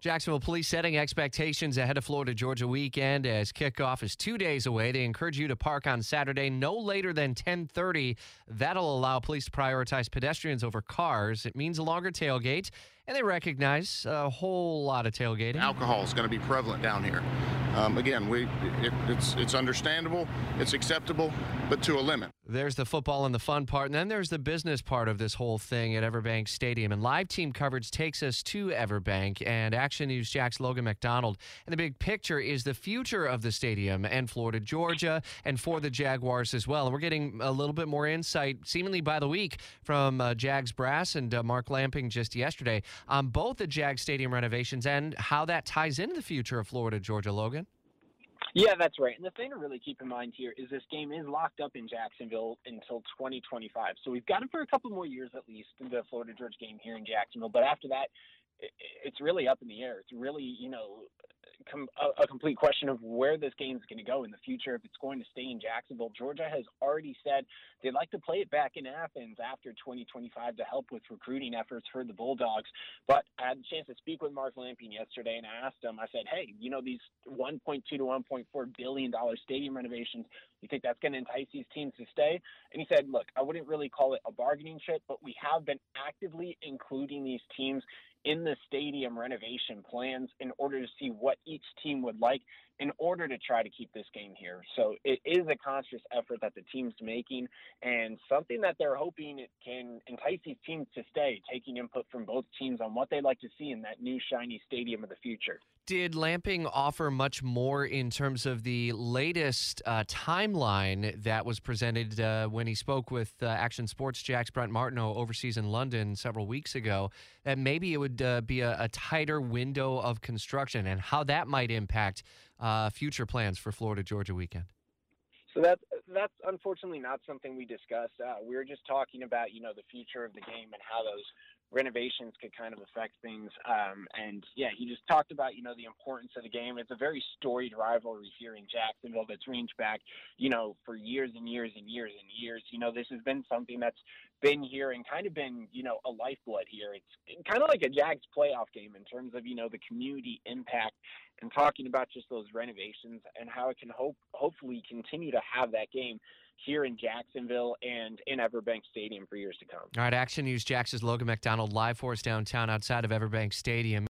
Jacksonville police setting expectations ahead of Florida Georgia weekend as kickoff is two days away. They encourage you to park on Saturday no later than 10:30. That'll allow police to prioritize pedestrians over cars. It means a longer tailgate, and they recognize a whole lot of tailgating. Alcohol is going to be prevalent down here. Um, again, we it, it's it's understandable, it's acceptable, but to a limit. There's the football and the fun part, and then there's the business part of this whole thing at Everbank Stadium. And live team coverage takes us to Everbank and Action News Jax Logan MacDonald. And the big picture is the future of the stadium and Florida, Georgia, and for the Jaguars as well. And we're getting a little bit more insight, seemingly by the week, from uh, Jags Brass and uh, Mark Lamping just yesterday on both the Jag Stadium renovations and how that ties into the future of Florida, Georgia, Logan. Yeah, that's right. And the thing to really keep in mind here is this game is locked up in Jacksonville until 2025. So we've got it for a couple more years at least, in the Florida Georgia game here in Jacksonville. But after that, it's really up in the air. It's really, you know, com- a, complete question of where this game is going to go in the future. If it's going to stay in Jacksonville, Georgia has already said they'd like to play it back in Athens after 2025 to help with recruiting efforts for the Bulldogs. But I had the chance to speak with Mark Lamping yesterday, and I asked him. I said, "Hey, you know these 1.2 to 1.4 billion dollar stadium renovations. You think that's going to entice these teams to stay?" And he said, "Look, I wouldn't really call it a bargaining chip, but we have been actively including these teams in the stadium renovation plans in order to see what each team would like in order to try to keep this game here. So it is a conscious effort that the team's making and something that they're hoping it can entice these teams to stay, taking input from both teams on what they'd like to see in that new shiny stadium of the future. Did Lamping offer much more in terms of the latest uh, timeline that was presented uh, when he spoke with uh, Action Sports Jax Brent Martineau overseas in London several weeks ago? That maybe it would uh, be a, a tighter window of construction and how that might impact uh, future plans for Florida Georgia weekend? So that's that's unfortunately not something we discussed. Uh, we were just talking about you know the future of the game and how those renovations could kind of affect things. Um, and yeah, he just talked about, you know, the importance of the game. It's a very storied rivalry here in Jacksonville that's ranged back, you know, for years and years and years and years. You know, this has been something that's been here and kind of been, you know, a lifeblood here. It's kind of like a Jags playoff game in terms of, you know, the community impact and talking about just those renovations and how it can hope hopefully continue to have that game here in Jacksonville and in Everbank Stadium for years to come. All right, Action News Jax's Logan MacDonald live for us downtown outside of Everbank Stadium.